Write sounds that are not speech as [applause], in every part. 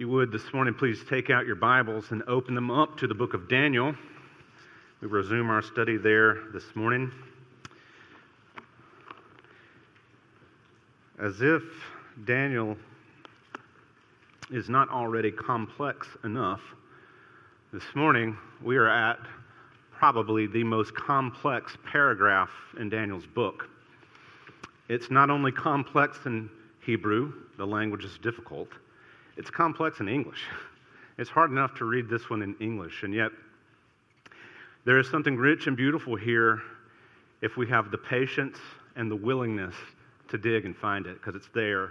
you would this morning, please take out your Bibles and open them up to the book of Daniel. We resume our study there this morning. As if Daniel is not already complex enough, this morning we are at probably the most complex paragraph in Daniel's book. It's not only complex in Hebrew, the language is difficult it's complex in English. [laughs] It's hard enough to read this one in English, and yet there is something rich and beautiful here if we have the patience and the willingness to dig and find it, because it's there.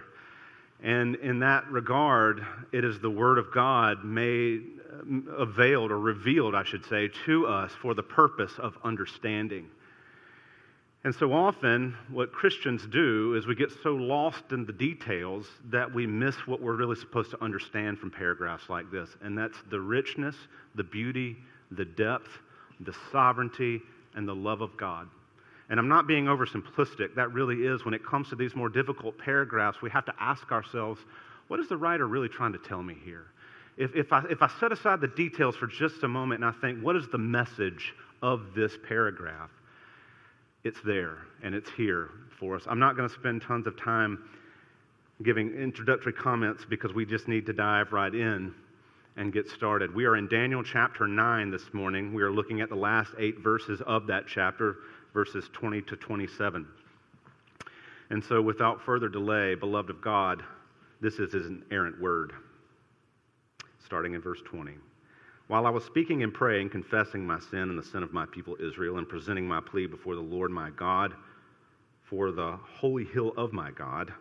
And in that regard, it is the Word of God made uh, availed or revealed, I should say, to us for the purpose of understanding. And so often, what Christians do is we get so lost in the details that we miss what we're really supposed to understand from paragraphs like this. And that's the richness, the beauty, the depth, the sovereignty, and the love of God. And I'm not being oversimplistic. That really is, when it comes to these more difficult paragraphs, we have to ask ourselves what is the writer really trying to tell me here? If, if, I, if I set aside the details for just a moment and I think, what is the message of this paragraph? It's there and it's here for us. I'm not going to spend tons of time giving introductory comments because we just need to dive right in and get started. We are in Daniel chapter 9 this morning. We are looking at the last eight verses of that chapter, verses 20 to 27. And so, without further delay, beloved of God, this is his inerrant word, starting in verse 20. While I was speaking and praying, confessing my sin and the sin of my people Israel, and presenting my plea before the Lord my God for the holy hill of my God,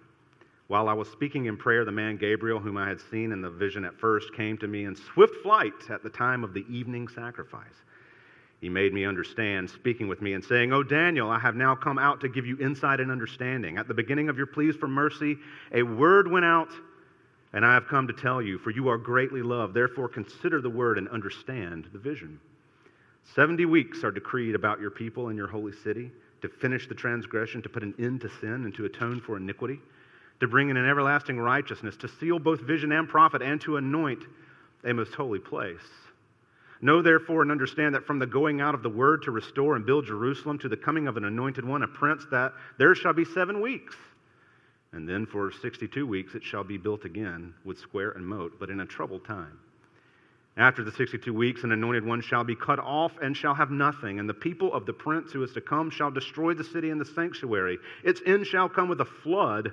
while I was speaking in prayer, the man Gabriel, whom I had seen in the vision at first, came to me in swift flight at the time of the evening sacrifice. He made me understand, speaking with me and saying, O Daniel, I have now come out to give you insight and understanding. At the beginning of your pleas for mercy, a word went out and I have come to tell you, for you are greatly loved. Therefore, consider the word and understand the vision. Seventy weeks are decreed about your people and your holy city to finish the transgression, to put an end to sin, and to atone for iniquity, to bring in an everlasting righteousness, to seal both vision and prophet, and to anoint a most holy place. Know therefore and understand that from the going out of the word to restore and build Jerusalem to the coming of an anointed one, a prince, that there shall be seven weeks. And then for 62 weeks it shall be built again with square and moat, but in a troubled time. After the 62 weeks, an anointed one shall be cut off and shall have nothing, and the people of the prince who is to come shall destroy the city and the sanctuary. Its end shall come with a flood.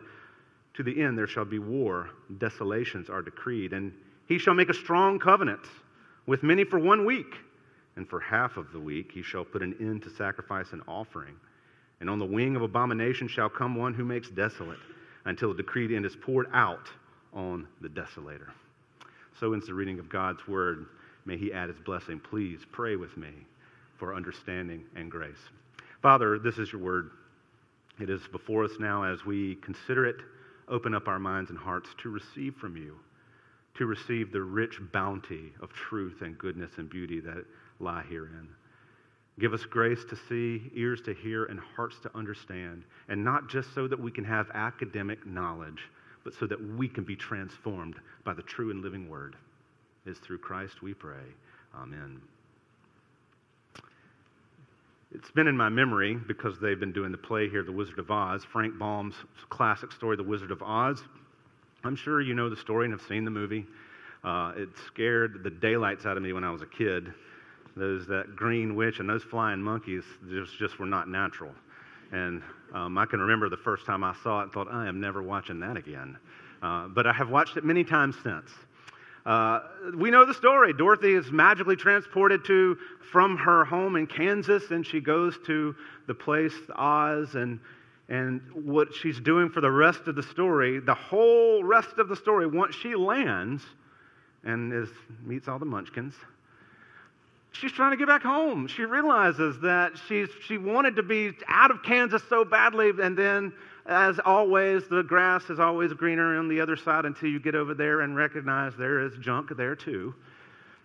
To the end there shall be war, desolations are decreed, and he shall make a strong covenant with many for one week, and for half of the week he shall put an end to sacrifice and offering. And on the wing of abomination shall come one who makes desolate until the decreed end is poured out on the desolator. So ends the reading of God's word. May he add his blessing. Please pray with me for understanding and grace. Father, this is your word. It is before us now as we consider it, open up our minds and hearts to receive from you, to receive the rich bounty of truth and goodness and beauty that lie herein. Give us grace to see, ears to hear, and hearts to understand. And not just so that we can have academic knowledge, but so that we can be transformed by the true and living word. It's through Christ we pray. Amen. It's been in my memory because they've been doing the play here, The Wizard of Oz, Frank Baum's classic story, The Wizard of Oz. I'm sure you know the story and have seen the movie. Uh, it scared the daylights out of me when I was a kid those that green witch and those flying monkeys just, just were not natural. And um, I can remember the first time I saw it and thought, I am never watching that again. Uh, but I have watched it many times since. Uh, we know the story. Dorothy is magically transported to from her home in Kansas, and she goes to the place Oz, and and what she's doing for the rest of the story, the whole rest of the story, once she lands and is, meets all the Munchkins, she's trying to get back home. She realizes that she's, she wanted to be out of Kansas so badly, and then, as always, the grass is always greener on the other side until you get over there and recognize there is junk there too.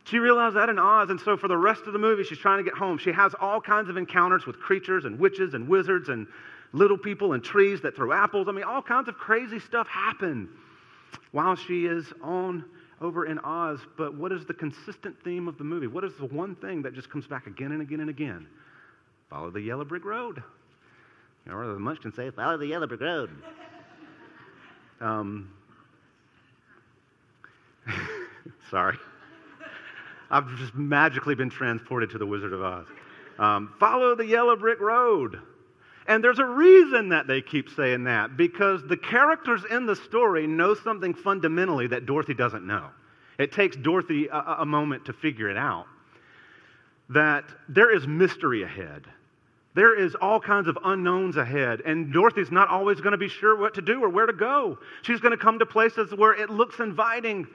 She realized that in Oz, and so for the rest of the movie, she's trying to get home. She has all kinds of encounters with creatures and witches and wizards and little people and trees that throw apples. I mean, all kinds of crazy stuff happen while she is on over in Oz, but what is the consistent theme of the movie? What is the one thing that just comes back again and again and again? Follow the yellow brick road. You know, Or the Munchkins say, follow the yellow brick road. [laughs] Um, [laughs] sorry. I've just magically been transported to the Wizard of Oz. Um, follow the yellow brick road. And there's a reason that they keep saying that because the characters in the story know something fundamentally that Dorothy doesn't know. It takes Dorothy a, a moment to figure it out that there is mystery ahead. There is all kinds of unknowns ahead, and Dorothy's not always going to be sure what to do or where to go. She's going to come to places where it looks inviting,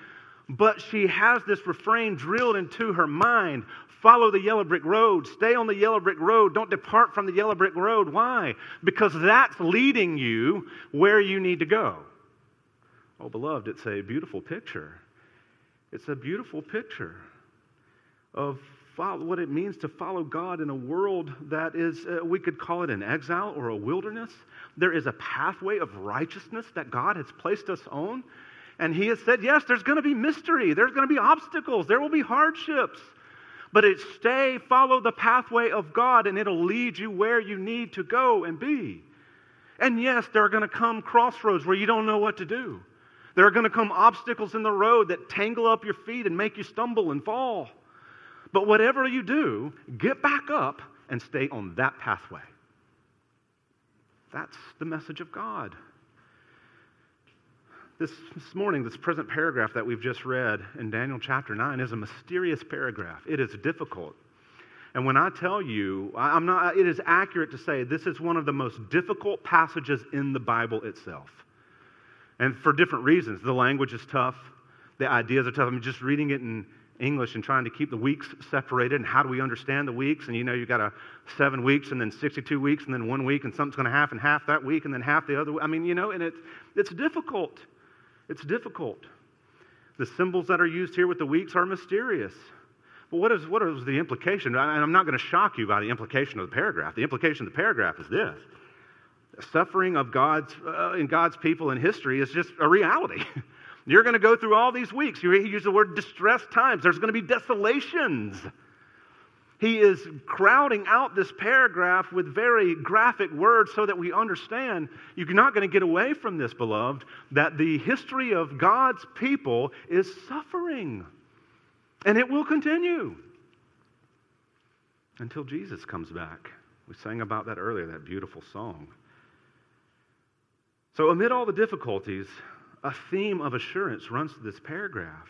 but she has this refrain drilled into her mind follow the yellow brick road, stay on the yellow brick road, don't depart from the yellow brick road. Why? Because that's leading you where you need to go. Oh, beloved, it's a beautiful picture. It's a beautiful picture of what it means to follow God in a world that is, uh, we could call it an exile or a wilderness. There is a pathway of righteousness that God has placed us on. And He has said, yes, there's going to be mystery, there's going to be obstacles, there will be hardships. But it's stay, follow the pathway of God, and it'll lead you where you need to go and be. And yes, there are going to come crossroads where you don't know what to do. There are going to come obstacles in the road that tangle up your feet and make you stumble and fall. But whatever you do, get back up and stay on that pathway. That's the message of God. This, this morning, this present paragraph that we've just read in Daniel chapter 9 is a mysterious paragraph. It is difficult. And when I tell you, I'm not, it is accurate to say this is one of the most difficult passages in the Bible itself. And for different reasons. The language is tough, the ideas are tough. I'm just reading it in English and trying to keep the weeks separated and how do we understand the weeks? And you know, you've got a seven weeks and then 62 weeks and then one week and something's going to happen half that week and then half the other. I mean, you know, and it's, it's difficult. It's difficult. The symbols that are used here with the weeks are mysterious. But what is, what is the implication? And I'm not going to shock you by the implication of the paragraph. The implication of the paragraph is this suffering of God's, uh, in God's people in history is just a reality. [laughs] You're going to go through all these weeks. You use the word distressed times. There's going to be desolations. He is crowding out this paragraph with very graphic words so that we understand you're not going to get away from this, beloved, that the history of God's people is suffering. And it will continue until Jesus comes back. We sang about that earlier, that beautiful song. So, amid all the difficulties, a theme of assurance runs through this paragraph.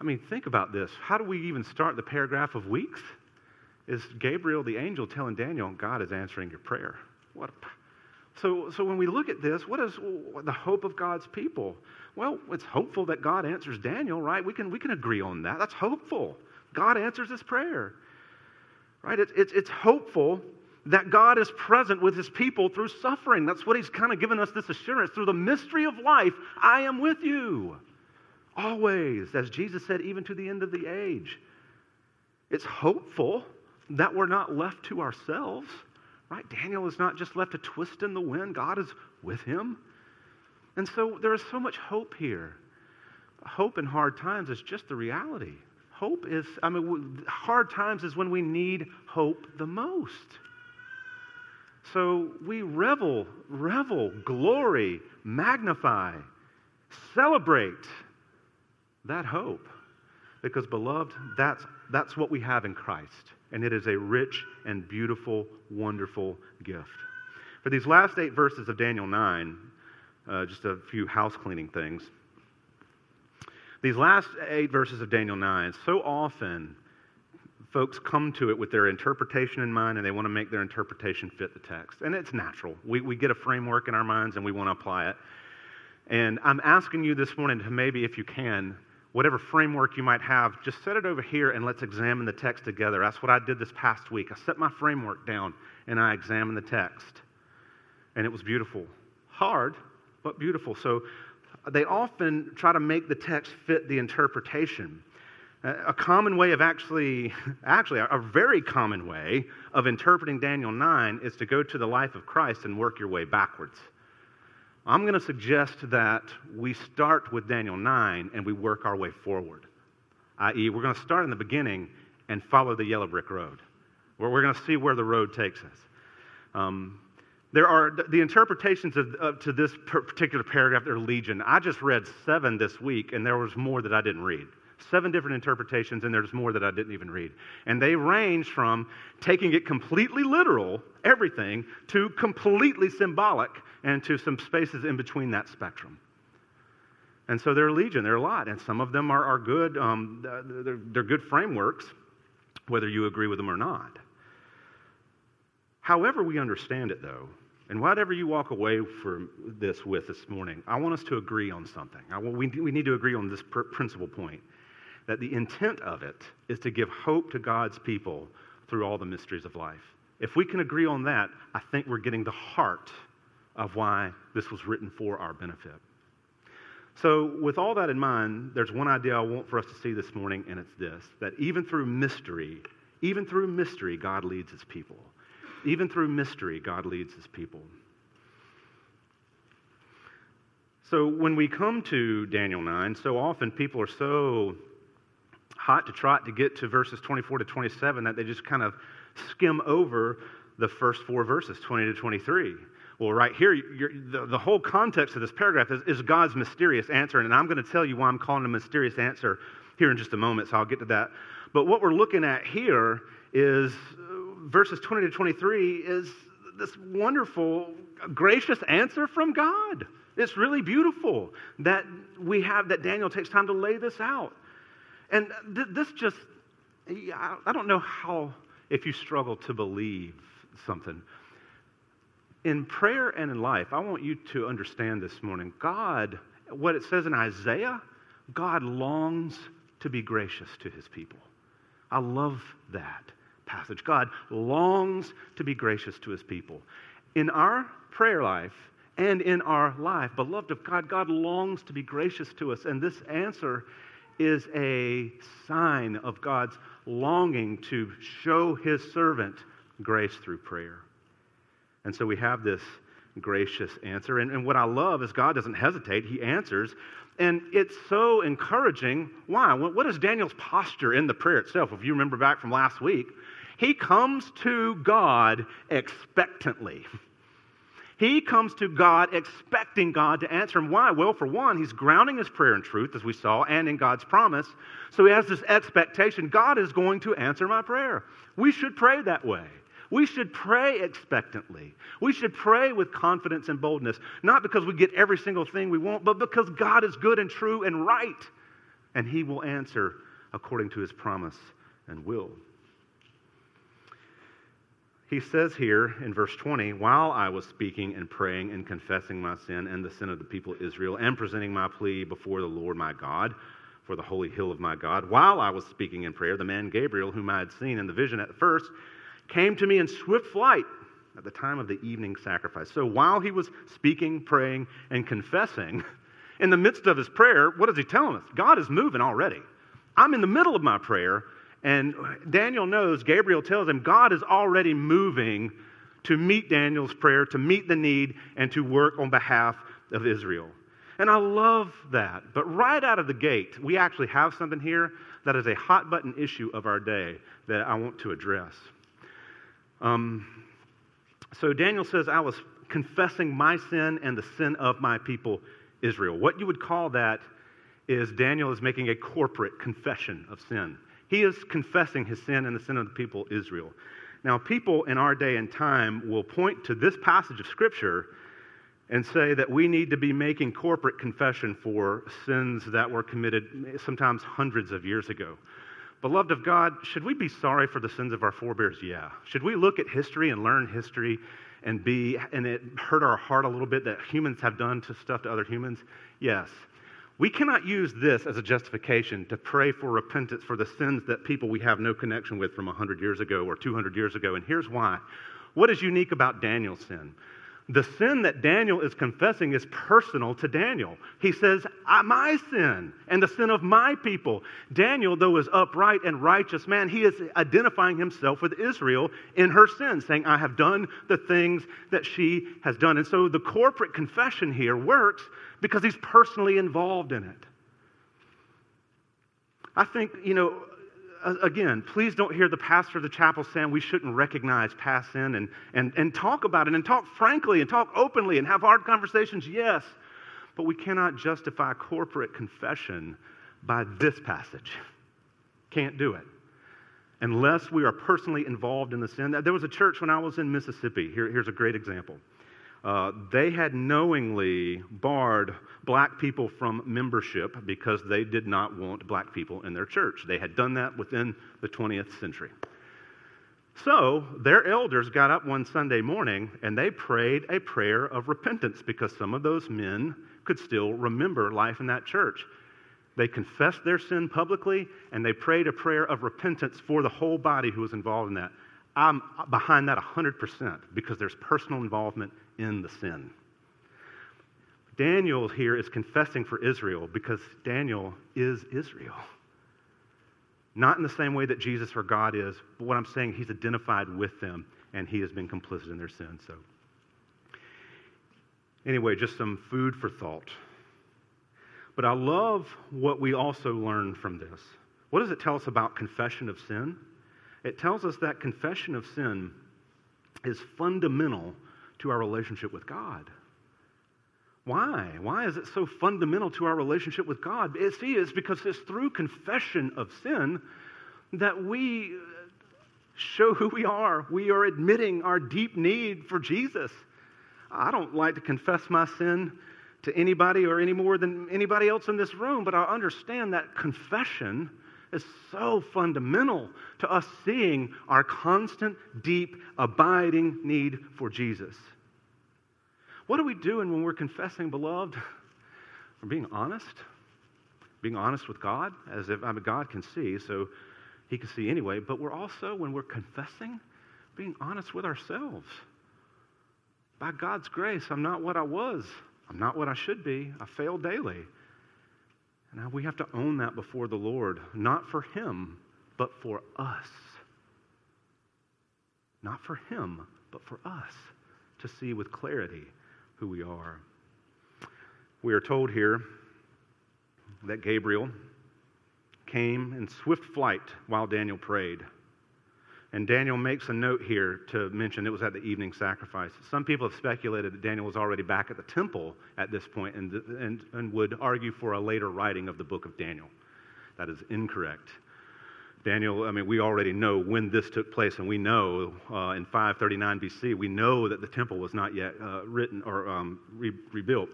I mean, think about this. How do we even start the paragraph of weeks? Is Gabriel the angel telling Daniel, God is answering your prayer? What so, so when we look at this, what is the hope of God's people? Well, it's hopeful that God answers Daniel, right? We can, we can agree on that. That's hopeful. God answers his prayer, right? It's, it's hopeful that God is present with his people through suffering. That's what he's kind of given us this assurance. Through the mystery of life, I am with you. Always, as Jesus said, even to the end of the age. It's hopeful that we're not left to ourselves, right? Daniel is not just left to twist in the wind, God is with him. And so there is so much hope here. Hope in hard times is just the reality. Hope is, I mean, hard times is when we need hope the most. So we revel, revel, glory, magnify, celebrate that hope. Because, beloved, that's, that's what we have in Christ. And it is a rich and beautiful, wonderful gift. For these last eight verses of Daniel 9, uh, just a few house cleaning things. These last eight verses of Daniel 9, so often folks come to it with their interpretation in mind and they want to make their interpretation fit the text. And it's natural. We, we get a framework in our minds and we want to apply it. And I'm asking you this morning to maybe, if you can, whatever framework you might have, just set it over here and let's examine the text together. That's what I did this past week. I set my framework down and I examined the text. And it was beautiful. Hard, but beautiful. So uh, they often try to make the text fit the interpretation. A common way of actually, [laughs] actually, a very common way of interpreting Daniel 9 is to go to the life of Christ and work your way backwards. I'm going to suggest that we start with Daniel 9 and we work our way forward. I.e., we're going to start in the beginning and follow the yellow brick road, we're going to see where the road takes us. Um, there are the interpretations of, of, to this particular paragraph. Are legion. I just read seven this week, and there was more that I didn't read. Seven different interpretations, and there's more that I didn't even read. And they range from taking it completely literal, everything, to completely symbolic, and to some spaces in between that spectrum. And so they're legion. they're a lot, and some of them are, are good. Um, they're, they're good frameworks, whether you agree with them or not. However, we understand it, though, and whatever you walk away from this with this morning, I want us to agree on something. I, we, we need to agree on this pr- principal point that the intent of it is to give hope to God's people through all the mysteries of life. If we can agree on that, I think we're getting the heart of why this was written for our benefit. So, with all that in mind, there's one idea I want for us to see this morning, and it's this that even through mystery, even through mystery, God leads his people. Even through mystery, God leads his people. So when we come to Daniel 9, so often people are so hot to trot to get to verses 24 to 27 that they just kind of skim over the first four verses, 20 to 23. Well, right here, the, the, whole context of this paragraph is, is God's mysterious answer, and I'm going to tell you why I'm calling it a mysterious answer here in just a moment, so I'll get to that. But what we're looking at here is uh, verses 20 to 23 is this wonderful, gracious answer from God. It's really beautiful that we have, that Daniel takes time to lay this out. And th- this just, I don't know how, if you struggle to believe something. In prayer and in life, I want you to understand this morning God, what it says in Isaiah, God longs to be gracious to his people. I love that passage. God longs to be gracious to his people. In our prayer life and in our life, beloved of God, God longs to be gracious to us. And this answer is a sign of God's longing to show his servant grace through prayer. And so we have this gracious answer. And, and, what I love is God doesn't hesitate, He answers. And it's so encouraging. Why? What is Daniel's posture in the prayer itself? If you remember back from last week, he comes to God expectantly. He comes to God expecting God to answer him. Why? Well, for one, he's grounding his prayer in truth, as we saw, and in God's promise. So he has this expectation God is going to answer my prayer. We should pray that way. We should pray expectantly. We should pray with confidence and boldness, not because we get every single thing we want, but because God is good and true and right, and he will answer according to his promise and will. He says here in verse 20, while I was speaking and praying and confessing my sin and the sin of the people of Israel and presenting my plea before the Lord my God for the holy hill of my God, while I was speaking in prayer, the man Gabriel, whom I had seen in the vision at first, came to me in swift flight at the time of the evening sacrifice. So while he was speaking, praying, and confessing, [laughs] in the midst of his prayer, what is he telling us? God is moving already. I'm in the middle of my prayer, and Daniel knows, Gabriel tells him, God is already moving to meet Daniel's prayer, to meet the need, and to work on behalf of Israel. And I love that. But right out of the gate, we actually have something here that is a hot button issue of our day that I want to address. Um, so Daniel says, I was confessing my sin and the sin of my people, Israel. What you would call that is Daniel is making a corporate confession of sin. He is confessing his sin and the sin of the people Israel. Now, people in our day and time will point to this passage of Scripture and say that we need to be making corporate confession for sins that were committed sometimes hundreds of years ago. Beloved of God, should we be sorry for the sins of our forebears? Yeah. Should we look at history and learn history and be, and it hurt our heart a little bit that humans have done to stuff to other humans? Yes. We cannot use this as a justification to pray for repentance for the sins that people we have no connection with from 100 years ago or 200 years ago. And here's why. What is unique about Daniel's sin? The sin that Daniel is confessing is personal to Daniel. He says, My sin and the sin of my people. Daniel, though, is upright and righteous man, he is identifying himself with Israel in her sin, saying, I have done the things that she has done. And so the corporate confession here works because he's personally involved in it. I think, you know, again, please don't hear the pastor of the chapel saying we shouldn't recognize past sin and, and, and talk about it and talk frankly and talk openly and have hard conversations, yes. But we cannot justify corporate confession by this passage. Can't do it. Unless we are personally involved in the sin. There was a church when I was in Mississippi. Here, here's a great example. Uh, they had knowingly barred black people from membership because they did not want black people in their church. They had done that within the 20th century. So their elders got up one Sunday morning and they prayed a prayer of repentance because some of those men could still remember life in that church. They confessed their sin publicly and they prayed a prayer of repentance for the whole body who was involved in that. I'm behind that 100% because there's personal involvement in the sin. Daniel here is confessing for Israel because Daniel is Israel. Not in the same way that Jesus or God is, but what I'm saying, he's identified with them and he has been complicit in their sin. So, anyway, just some food for thought. But I love what we also learn from this. What does it tell us about confession of sin? It tells us that confession of sin is fundamental to our relationship with God. Why? Why is it so fundamental to our relationship with God? See, it's because it's through confession of sin that we show who we are. We are admitting our deep need for Jesus. I don't like to confess my sin to anybody or any more than anybody else in this room, but I understand that confession is so fundamental to us seeing our constant, deep, abiding need for Jesus. What are we doing when we're confessing, beloved? [laughs] We're being honest. Being honest with God, as if I mean, God can see, so He can see anyway. But we're also, when we're confessing, being honest with ourselves. By God's grace, I'm not what I was. I'm not what I should be. I fail daily. And now we have to own that before the Lord, not for Him, but for us. Not for Him, but for us to see with clarity who we are. We are told here that Gabriel came in swift flight while Daniel prayed. And Daniel makes a note here to mention it was at the evening sacrifice. Some people have speculated that Daniel was already back at the temple at this point and, and, and would argue for a later writing of the book of Daniel. That is incorrect. Daniel, I mean, we already know when this took place, and we know uh, in 539 BC, we know that the temple was not yet uh, written or um, re- rebuilt.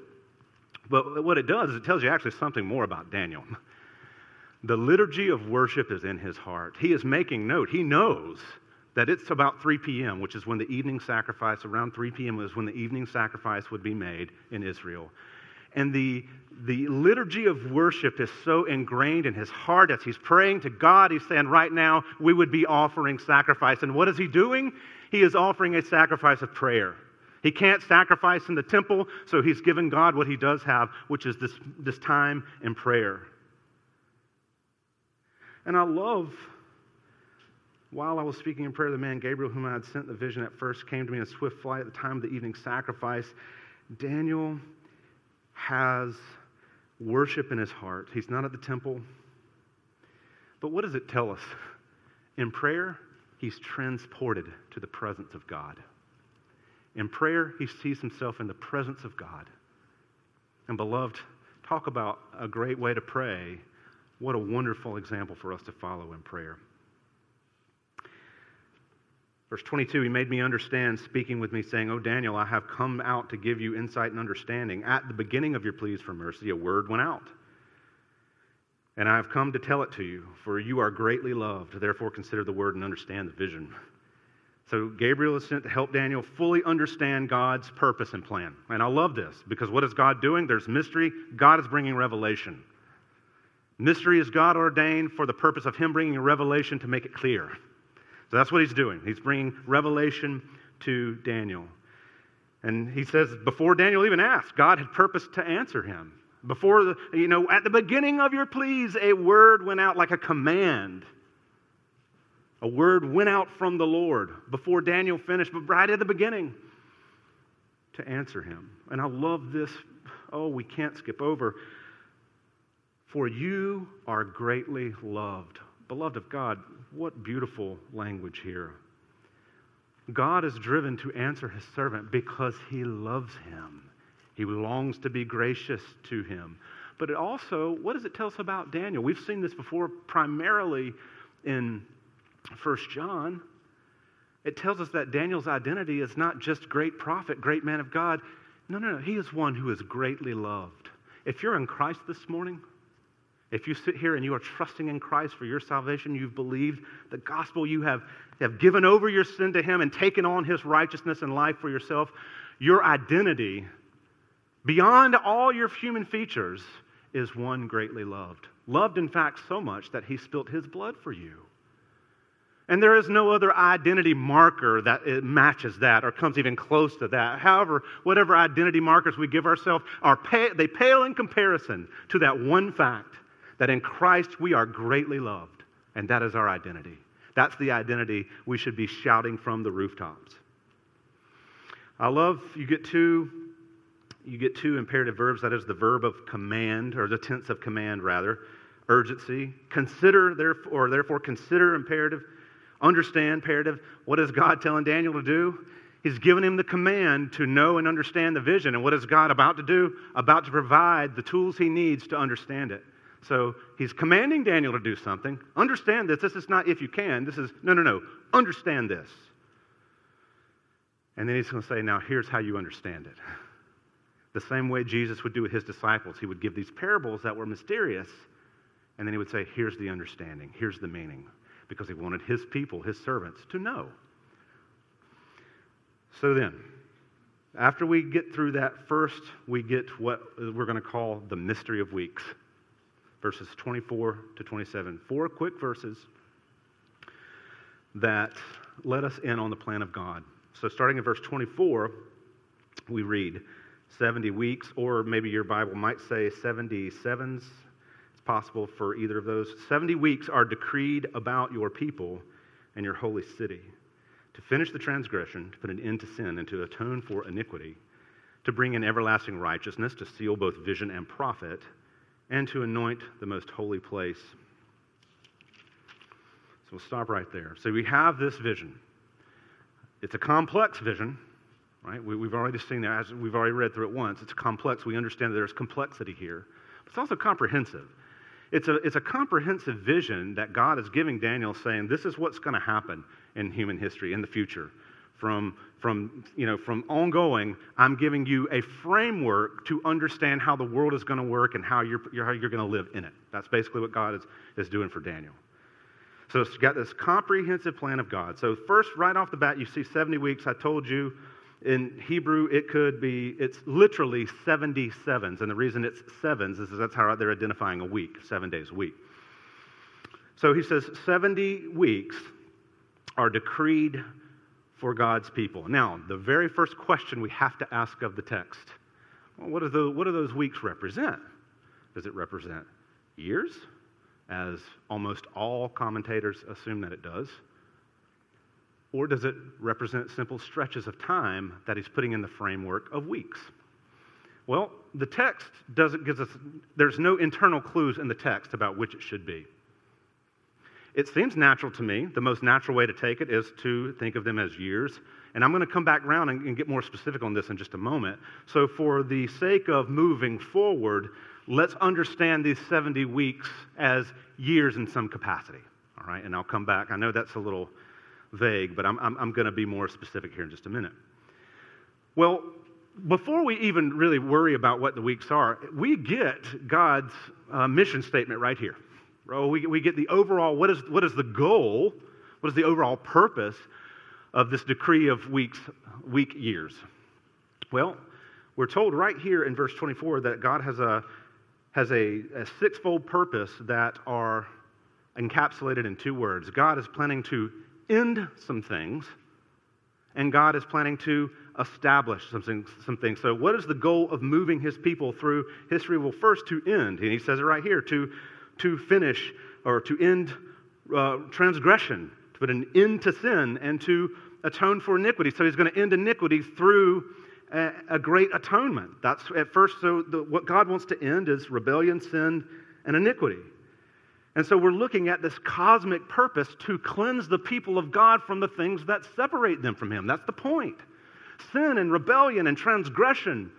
But what it does is it tells you actually something more about Daniel. The liturgy of worship is in his heart. He is making note. He knows that it's about 3 p.m., which is when the evening sacrifice, around 3 p.m., is when the evening sacrifice would be made in Israel. And the, the liturgy of worship is so ingrained in his heart as he's praying to God. He's saying, right now, we would be offering sacrifice. And what is he doing? He is offering a sacrifice of prayer. He can't sacrifice in the temple, so he's given God what he does have, which is this, this time in prayer. And I love, while I was speaking in prayer, the man Gabriel, whom I had sent the vision at first, came to me in swift flight at the time of the evening sacrifice. Daniel has worship in his heart. He's not at the temple. But what does it tell us? In prayer, he's transported to the presence of God. In prayer, he sees himself in the presence of God. And, beloved, talk about a great way to pray. What a wonderful example for us to follow in prayer. Verse 22, he made me understand, speaking with me, saying, Oh, Daniel, I have come out to give you insight and understanding. At the beginning of your pleas for mercy, a word went out. And I have come to tell it to you, for you are greatly loved. Therefore, consider the word and understand the vision. So, Gabriel is sent to help Daniel fully understand God's purpose and plan. And I love this because what is God doing? There's mystery. God is bringing revelation. Mystery is God ordained for the purpose of Him bringing revelation to make it clear. So that's what he's doing. He's bringing revelation to Daniel. And he says, before Daniel even asked, God had purposed to answer him. Before, the, you know, at the beginning of your pleas, a word went out like a command. A word went out from the Lord before Daniel finished, but right at the beginning to answer him. And I love this. Oh, we can't skip over. For you are greatly loved. Beloved of God, what beautiful language here. God is driven to answer his servant because he loves him. He longs to be gracious to him. But it also, what does it tell us about Daniel? We've seen this before primarily in 1 John. It tells us that Daniel's identity is not just great prophet, great man of God. No, no, no. He is one who is greatly loved. If you're in Christ this morning, if you sit here and you are trusting in Christ for your salvation, you've believed the gospel, you have, have given over your sin to Him and taken on His righteousness and life for yourself, your identity, beyond all your human features, is one greatly loved. Loved, in fact, so much that He spilt His blood for you. And there is no other identity marker that matches that or comes even close to that. However, whatever identity markers we give ourselves, are they pale in comparison to that one fact that in Christ we are greatly loved, and that is our identity. That's the identity we should be shouting from the rooftops. I love you get two you get two imperative verbs that is the verb of command or the tense of command rather urgency consider therefore or therefore consider imperative understand imperative. What is God telling Daniel to do? He's given him the command to know and understand the vision. And what is God about to do? About to provide the tools he needs to understand it. So he's commanding Daniel to do something. Understand this. This is not if you can. This is, no, no, no. Understand this. And then he's going to say, now here's how you understand it. The same way Jesus would do with his disciples. He would give these parables that were mysterious, and then he would say, here's the understanding, here's the meaning because he wanted his people, his servants, to know. So then, after we get through that, first we get what we're going to call the mystery of weeks verses 24 to 27. Four quick verses that let us in on the plan of God. So, starting in verse 24, we read 70 weeks, or maybe your Bible might say 77s it's possible for either of those. 70 weeks are decreed about your people and your holy city to finish the transgression, to put an end to sin, and to atone for iniquity, to bring in everlasting righteousness, to seal both vision and prophet, and to anoint the most holy place. So we'll stop right there. So we have this vision. It's a complex vision, right? We, have already seen that, as we've already read through it once. It's complex. We understand that there's complexity here. But it's also comprehensive. It's a, it's a comprehensive vision that God is giving Daniel, saying, This is what's going to happen in human history in the future. From, from, you know, from ongoing, I'm giving you a framework to understand how the world is going to work and how you're, how you're going to live in it. That's basically what God is, is doing for Daniel. So it's got this comprehensive plan of God. So, first, right off the bat, you see 70 weeks. I told you in Hebrew, it could be, it's literally 70 sevens. And the reason it's sevens is that's how they're identifying a week, seven days a week. So he says 70 weeks are decreed for God's people. Now, the very first question we have to ask of the text well, what, do the, what do those weeks represent? Does it represent years, as almost all commentators assume that it does? Or does it represent simple stretches of time that he's putting in the framework of weeks? Well, the text doesn't give us, there's no internal clues in the text about which it should be. It seems natural to me. The most natural way to take it is to think of them as years. And I'm going to come back around and, get more specific on this in just a moment. So, for the sake of moving forward, let's understand these 70 weeks as years in some capacity. All right, and I'll come back. I know that's a little vague, but I'm, I'm, I'm going to be more specific here in just a minute. Well, before we even really worry about what the weeks are, we get God's uh, mission statement right here. We, we get the overall, what is, what is the goal? What is the overall purpose of this decree of weeks, week years? Well, we're told right here in verse 24 that God has a, has a, a sixfold purpose that are encapsulated in two words. God is planning to end some things and God is planning to establish something, some things. So, what is the goal of moving his people through history? Well, first, to end. And he says it right here to, to finish or to end uh, transgression, to put an end to sin, and to atone for iniquity. So, he's going to end iniquity through a, a great atonement. That's at first, so the, what God wants to end is rebellion, sin, and iniquity. And so we're looking at this cosmic purpose to cleanse the people of God from the things that separate them from Him. That's the point. Sin and rebellion and transgression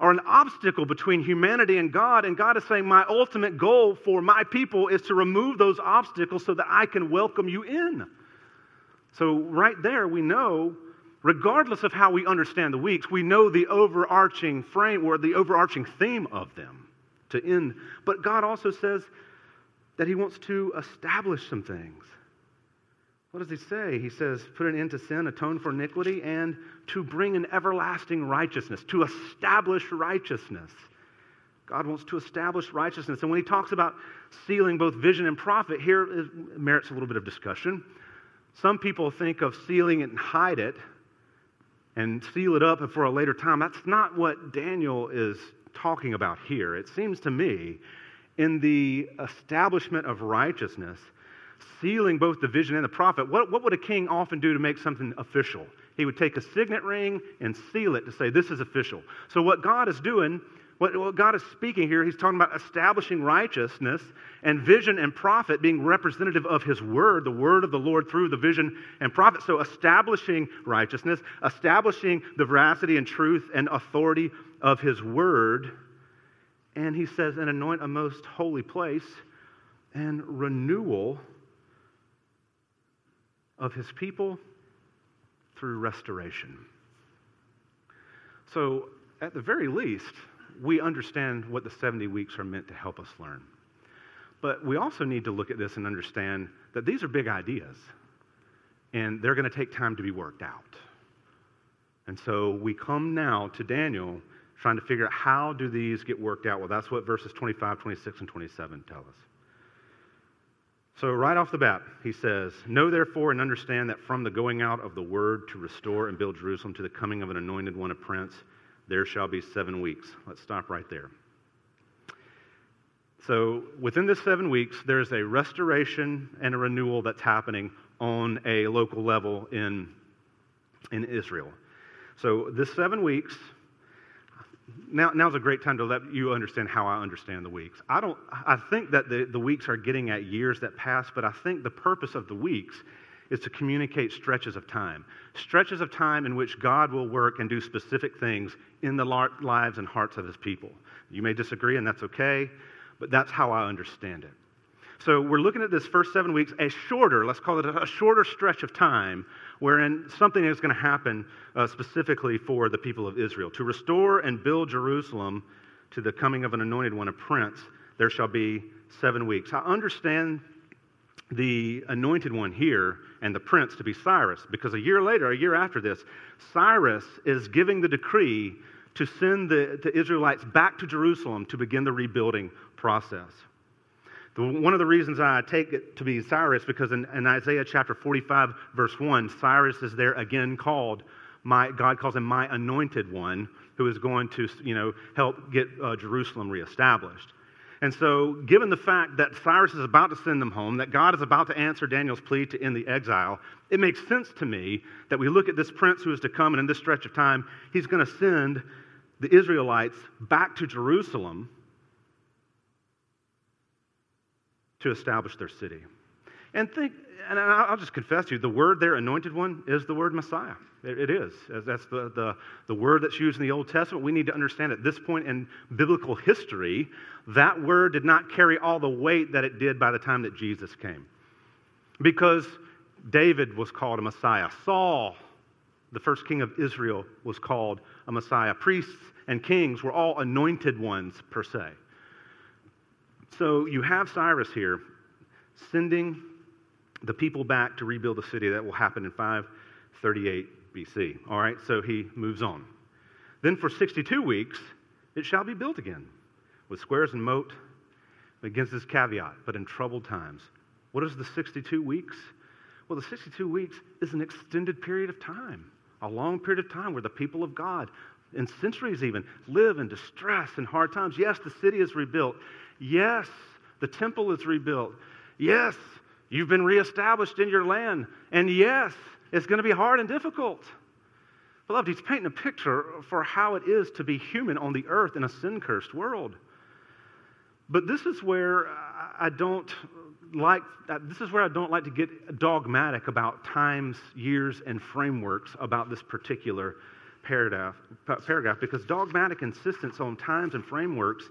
are an obstacle between humanity and God. And God is saying, My ultimate goal for my people is to remove those obstacles so that I can welcome you in. So, right there, we know, regardless of how we understand the weeks, we know the overarching frame or the overarching theme of them to end. But God also says, that he wants to establish some things. What does he say? He says, put an end to sin, atone for iniquity, and to bring an everlasting righteousness, to establish righteousness. God wants to establish righteousness. And when he talks about sealing both vision and prophet, here merits a little bit of discussion. Some people think of sealing it and hide it and seal it up for a later time. That's not what Daniel is talking about here. It seems to me in the establishment of righteousness, sealing both the vision and the prophet, what, what would a king often do to make something official? He would take a signet ring and seal it to say, This is official. So, what God is doing, what, what God is speaking here, He's talking about establishing righteousness and vision and prophet being representative of His word, the word of the Lord through the vision and prophet. So, establishing righteousness, establishing the veracity and truth and authority of His word and he says, and anoint a most holy place and renewal of his people through restoration. So, at the very least, we understand what the 70 weeks are meant to help us learn. But we also need to look at this and understand that these are big ideas, and they're going to take time to be worked out. And so we come now to Daniel trying to figure out how do these get worked out. Well, that's what verses 25, 26, and 27 tell us. So, right off the bat, he says, Know therefore and understand that from the going out of the word to restore and build Jerusalem to the coming of an anointed one, a prince, there shall be seven weeks. Let's stop right there. So, within this seven weeks, there's a restoration and a renewal that's happening on a local level in, in Israel. So, this seven weeks, now, now's a great time to let you understand how I understand the weeks. I don't I think that the, the weeks are getting at years that pass, but I think the purpose of the weeks is to communicate stretches of time. Stretches of time in which God will work and do specific things in the lives and hearts of his people. You may disagree, and that's okay, but that's how I understand it. So we're looking at this first seven weeks, a shorter, let's call it a shorter stretch of time, wherein something is going to happen uh, specifically for the people of Israel. To restore and build Jerusalem to the coming of an anointed one, a prince, there shall be seven weeks. I understand the anointed one here and the prince to be Cyrus, because a year later, a year after this, Cyrus is giving the decree to send the, the Israelites back to Jerusalem to begin the rebuilding process. One of the reasons I take it to be Cyrus, because in, in, Isaiah chapter 45, verse 1, Cyrus is there again called, my, God calls him my anointed one, who is going to you know, help get uh, Jerusalem reestablished. And so, given the fact that Cyrus is about to send them home, that God is about to answer Daniel's plea to end the exile, it makes sense to me that we look at this prince who is to come, and in this stretch of time, he's going to send the Israelites back to Jerusalem to establish their city. And think, and I'll just confess to you, the word there, anointed one, is the word Messiah. It is. That's the, the, the word that's used in the Old Testament. We need to understand at this point in biblical history, that word did not carry all the weight that it did by the time that Jesus came. Because David was called a Messiah. Saul, the first king of Israel, was called a Messiah. Priests and kings were all anointed ones, per se. So you have Cyrus here sending the people back to rebuild the city. That will happen in 538 BC. All right, so he moves on. Then for 62 weeks, it shall be built again with squares and moat against this caveat, but in troubled times. What is the 62 weeks? Well, the 62 weeks is an extended period of time. a long period of time where the people of God, in centuries even, live in distress and hard times. Yes, the city is rebuilt. Yes, the temple is rebuilt. Yes, you've been reestablished in your land. And yes, it's going to be hard and difficult. Beloved, he's painting a picture for how it is to be human on the earth in a sin cursed world. But this is where I don't like, uh, this is where I don't like to get dogmatic about times, years, and frameworks about this particular paragraph, paragraph because dogmatic insistence on times and frameworks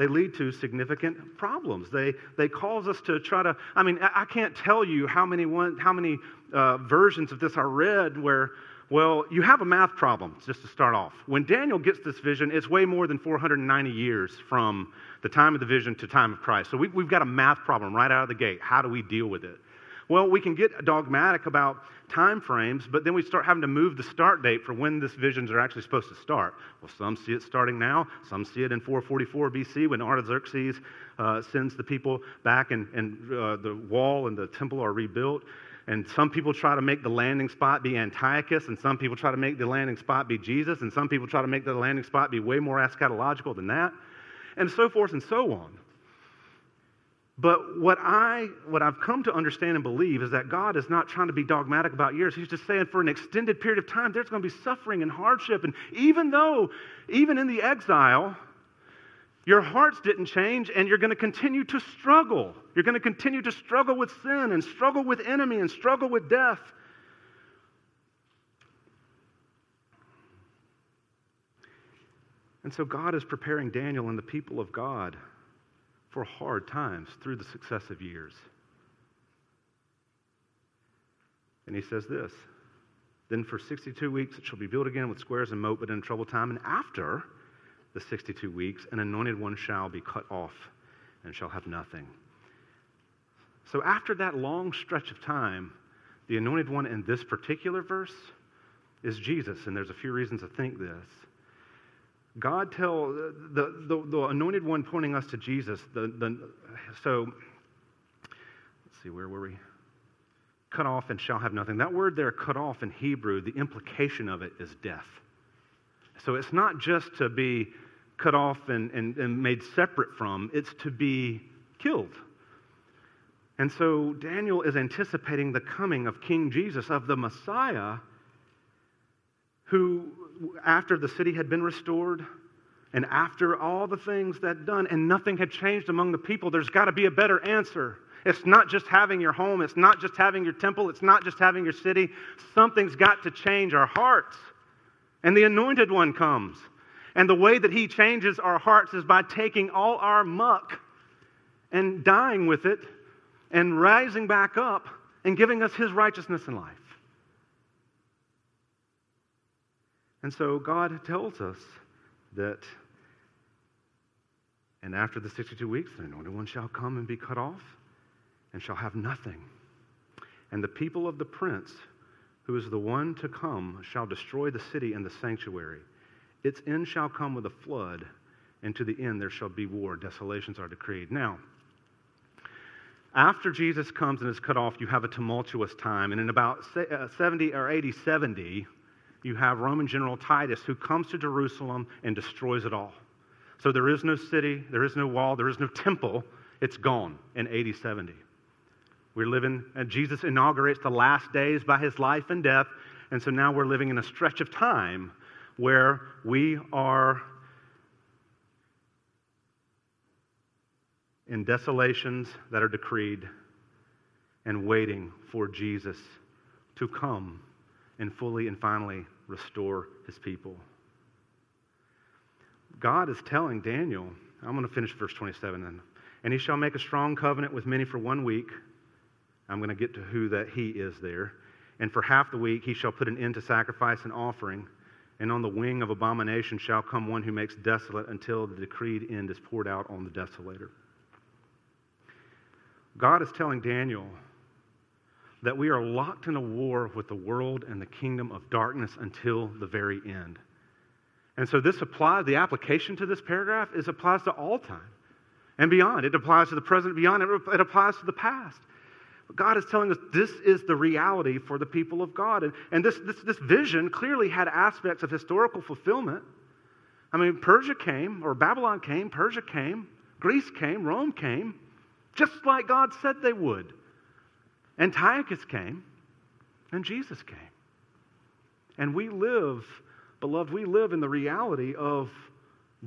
they lead to significant problems. They, they cause us to try to, I mean, I, can't tell you how many, one, how many uh, versions of this I read where well, you have a math problem, just to start off. When Daniel gets this vision, it's way more than 490 years from the time of the vision to time of Christ. So we, we've got a math problem right out of the gate. How do we deal with it? Well, we can get dogmatic about time frames, but then we start having to move the start date for when this visions are actually supposed to start. Well, some see it starting now, some see it in 444 BC when Artaxerxes uh, sends the people back and, and uh, the wall and the temple are rebuilt. And some people try to make the landing spot be Antiochus, and some people try to make the landing spot be Jesus, and some people try to make the landing spot be way more eschatological than that, and so forth and so on. But what, I, what I've come to understand and believe is that God is not trying to be dogmatic about years. He's just saying for an extended period of time, there's going to be suffering and hardship. And even though, even in the exile, your hearts didn't change, and you're going to continue to struggle. You're going to continue to struggle with sin and struggle with enemy and struggle with death. And so God is preparing Daniel and the people of God for hard times through the successive years. And he says this Then for 62 weeks it shall be built again with squares and moat, but in trouble time. And after, the 62 weeks, an anointed one shall be cut off and shall have nothing. So, after that long stretch of time, the anointed one in this particular verse is Jesus, and there's a few reasons to think this. God tell the, the, the anointed one pointing us to Jesus. The, the, so, let's see, where were we? Cut off and shall have nothing. That word there, cut off in Hebrew, the implication of it is death. So it's not just to be cut off and, and, and made separate from, it's to be killed. And so Daniel is anticipating the coming of King Jesus, of the Messiah, who, after the city had been restored, and after all the things that done, and nothing had changed among the people, there's got to be a better answer. It's not just having your home, it's not just having your temple, it's not just having your city. Something's got to change our hearts. And the anointed one comes. And the way that he changes our hearts is by taking all our muck and dying with it and rising back up and giving us his righteousness in life. And so God tells us that, and after the 62 weeks, the anointed one shall come and be cut off and shall have nothing. And the people of the prince who is the one to come, shall destroy the city and the sanctuary. Its end shall come with a flood, and to the end there shall be war. Desolations are decreed. Now, after Jesus comes and is cut off, you have a tumultuous time. And in about uh, 70 or 80, 70, you have Roman General Titus who comes to Jerusalem and destroys it all. So there is no city, there is no wall, there is no temple. It's gone in 80, 70. We're living, and Jesus inaugurates the last days by his life and death. And so now we're living in a stretch of time where we are in desolations that are decreed and waiting for Jesus to come and fully and finally restore his people. God is telling Daniel, I'm going to finish verse 27 then. And he shall make a strong covenant with many for one week I'm going to get to who that he is there. And for half the week he shall put an end to sacrifice and offering. And on the wing of abomination shall come one who makes desolate until the decreed end is poured out on the desolator. God is telling Daniel that we are locked in a war with the world and the kingdom of darkness until the very end. And so this applies, the application to this paragraph is applies to all time and beyond. It applies to the present beyond, it applies to the past. God is telling us this is the reality for the people of God. And, and this, this, this vision clearly had aspects of historical fulfillment. I mean, Persia came, or Babylon came, Persia came, Greece came, Rome came, just like God said they would. Antiochus came, and Jesus came. And we live, beloved, we live in the reality of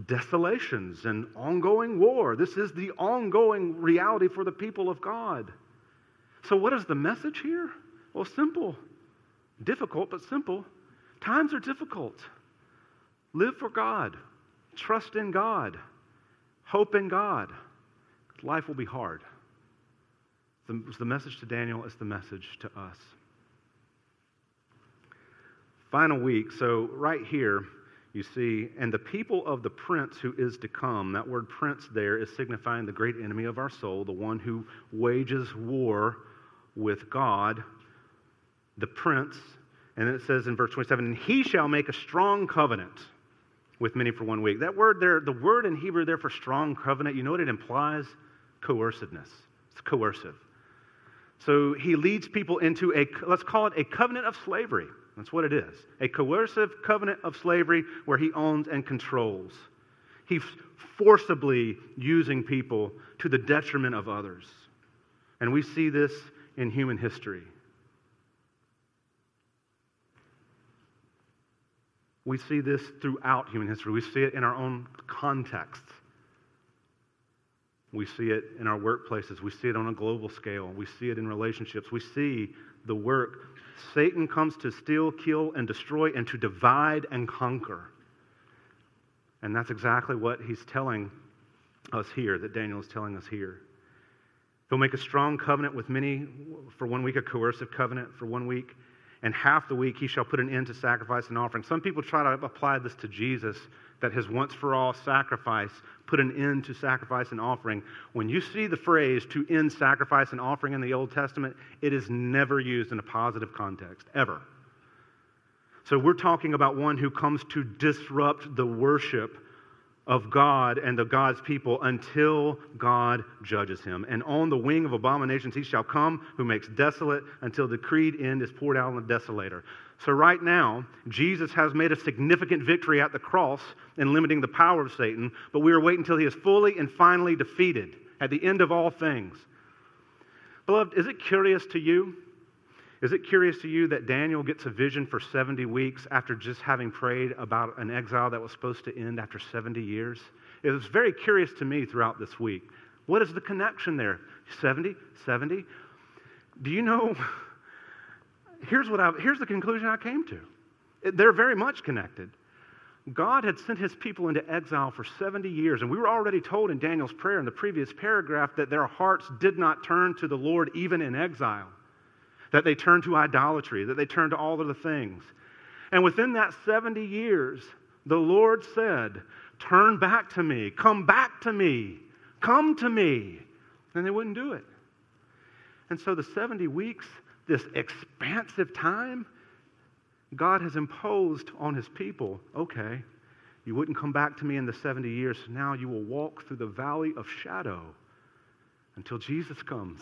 desolations and ongoing war. This is the ongoing reality for the people of God. So, what is the message here? Well, simple. Difficult, but simple. Times are difficult. Live for God, trust in God, hope in God. Life will be hard. It's the message to Daniel, it's the message to us. Final week, so right here, you see, and the people of the prince who is to come. That word prince there is signifying the great enemy of our soul, the one who wages war with God, the prince. And then it says in verse 27, and he shall make a strong covenant with many for one week. That word there, the word in Hebrew there for strong covenant, you know what it implies? Coerciveness. It's coercive. So he leads people into a, let's call it a covenant of slavery. That's what it is a coercive covenant of slavery where he owns and controls. He's forcibly using people to the detriment of others. And we see this in human history. We see this throughout human history. We see it in our own contexts. We see it in our workplaces. We see it on a global scale. We see it in relationships. We see the work Satan comes to steal, kill, and destroy, and to divide and conquer. And that's exactly what he's telling us here, that Daniel is telling us here. He'll make a strong covenant with many for one week, a coercive covenant for one week, and half the week he shall put an end to sacrifice and offering. Some people try to apply this to Jesus, that his once for all sacrifice put an end to sacrifice and offering. When you see the phrase to end sacrifice and offering in the Old Testament, it is never used in a positive context, ever. So we're talking about one who comes to disrupt the worship of God and the God's people until God judges him. And on the wing of abominations he shall come, who makes desolate until the decreed end is poured out on the desolator. So, right now, Jesus has made a significant victory at the cross in limiting the power of Satan, but we are waiting until he is fully and finally defeated at the end of all things. Beloved, is it curious to you? Is it curious to you that Daniel gets a vision for 70 weeks after just having prayed about an exile that was supposed to end after 70 years? It was very curious to me throughout this week. What is the connection there? 70? 70? Do you know here's, what I, here's the conclusion I came to. They're very much connected. God had sent his people into exile for 70 years, and we were already told in Daniel's prayer in the previous paragraph that their hearts did not turn to the Lord even in exile, that they turned to idolatry, that they turned to all of the things. And within that 70 years, the Lord said, Turn back to me, come back to me, come to me. And they wouldn't do it. And so the 70 weeks this expansive time God has imposed on his people. Okay, you wouldn't come back to me in the 70 years, so now you will walk through the valley of shadow until Jesus comes.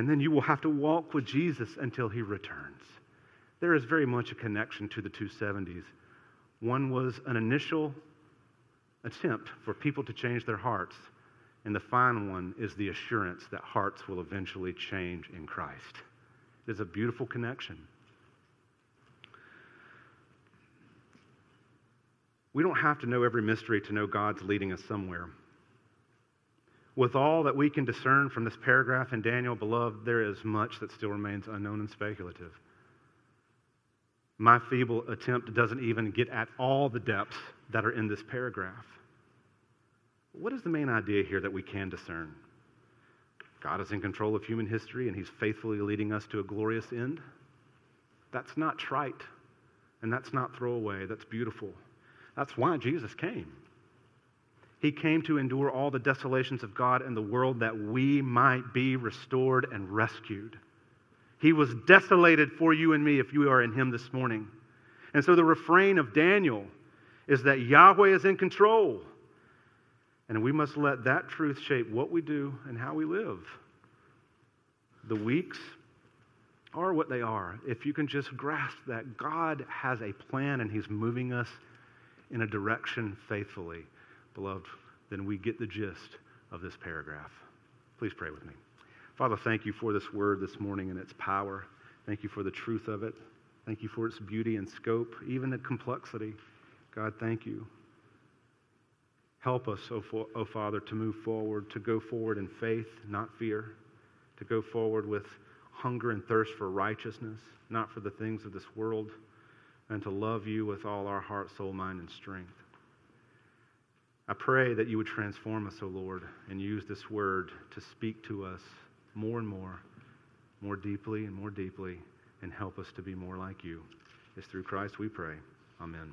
And then you will have to walk with Jesus until he returns. There is very much a connection to the two 70s. One was an initial attempt for people to change their hearts, and the final one is the assurance that hearts will eventually change in Christ. It is a beautiful connection. We don't have to know every mystery to know God's leading us somewhere. With all that we can discern from this paragraph in Daniel, beloved, there is much that still remains unknown and speculative. My feeble attempt doesn't even get at all the depths that are in this paragraph. What is the main idea here that we can discern? God is in control of human history and he's faithfully leading us to a glorious end. That's not trite and that's not throwaway. That's beautiful. That's why Jesus came. He came to endure all the desolations of God and the world that we might be restored and rescued. He was desolated for you and me if you are in Him this morning. And so the refrain of Daniel is that Yahweh is in control. And we must let that truth shape what we do and how we live. the weeks are what they are, if you can just grasp that God has a plan and He's moving us in a direction faithfully, beloved, then we get the gist of this paragraph. Please pray with me. Father, thank you for this word this morning and its power. Thank you for the truth of it. Thank you for its beauty and scope, even the complexity. God, thank you. Help us, O oh, oh Father, to move forward, to go forward in faith, not fear, to go forward with hunger and thirst for righteousness, not for the things of this world, and to love you with all our heart, soul, mind, and strength. I pray that you would transform us, O Lord, and use this word to speak to us more and more, more deeply and more deeply, and help us to be more like you. It's through Christ we pray. Amen.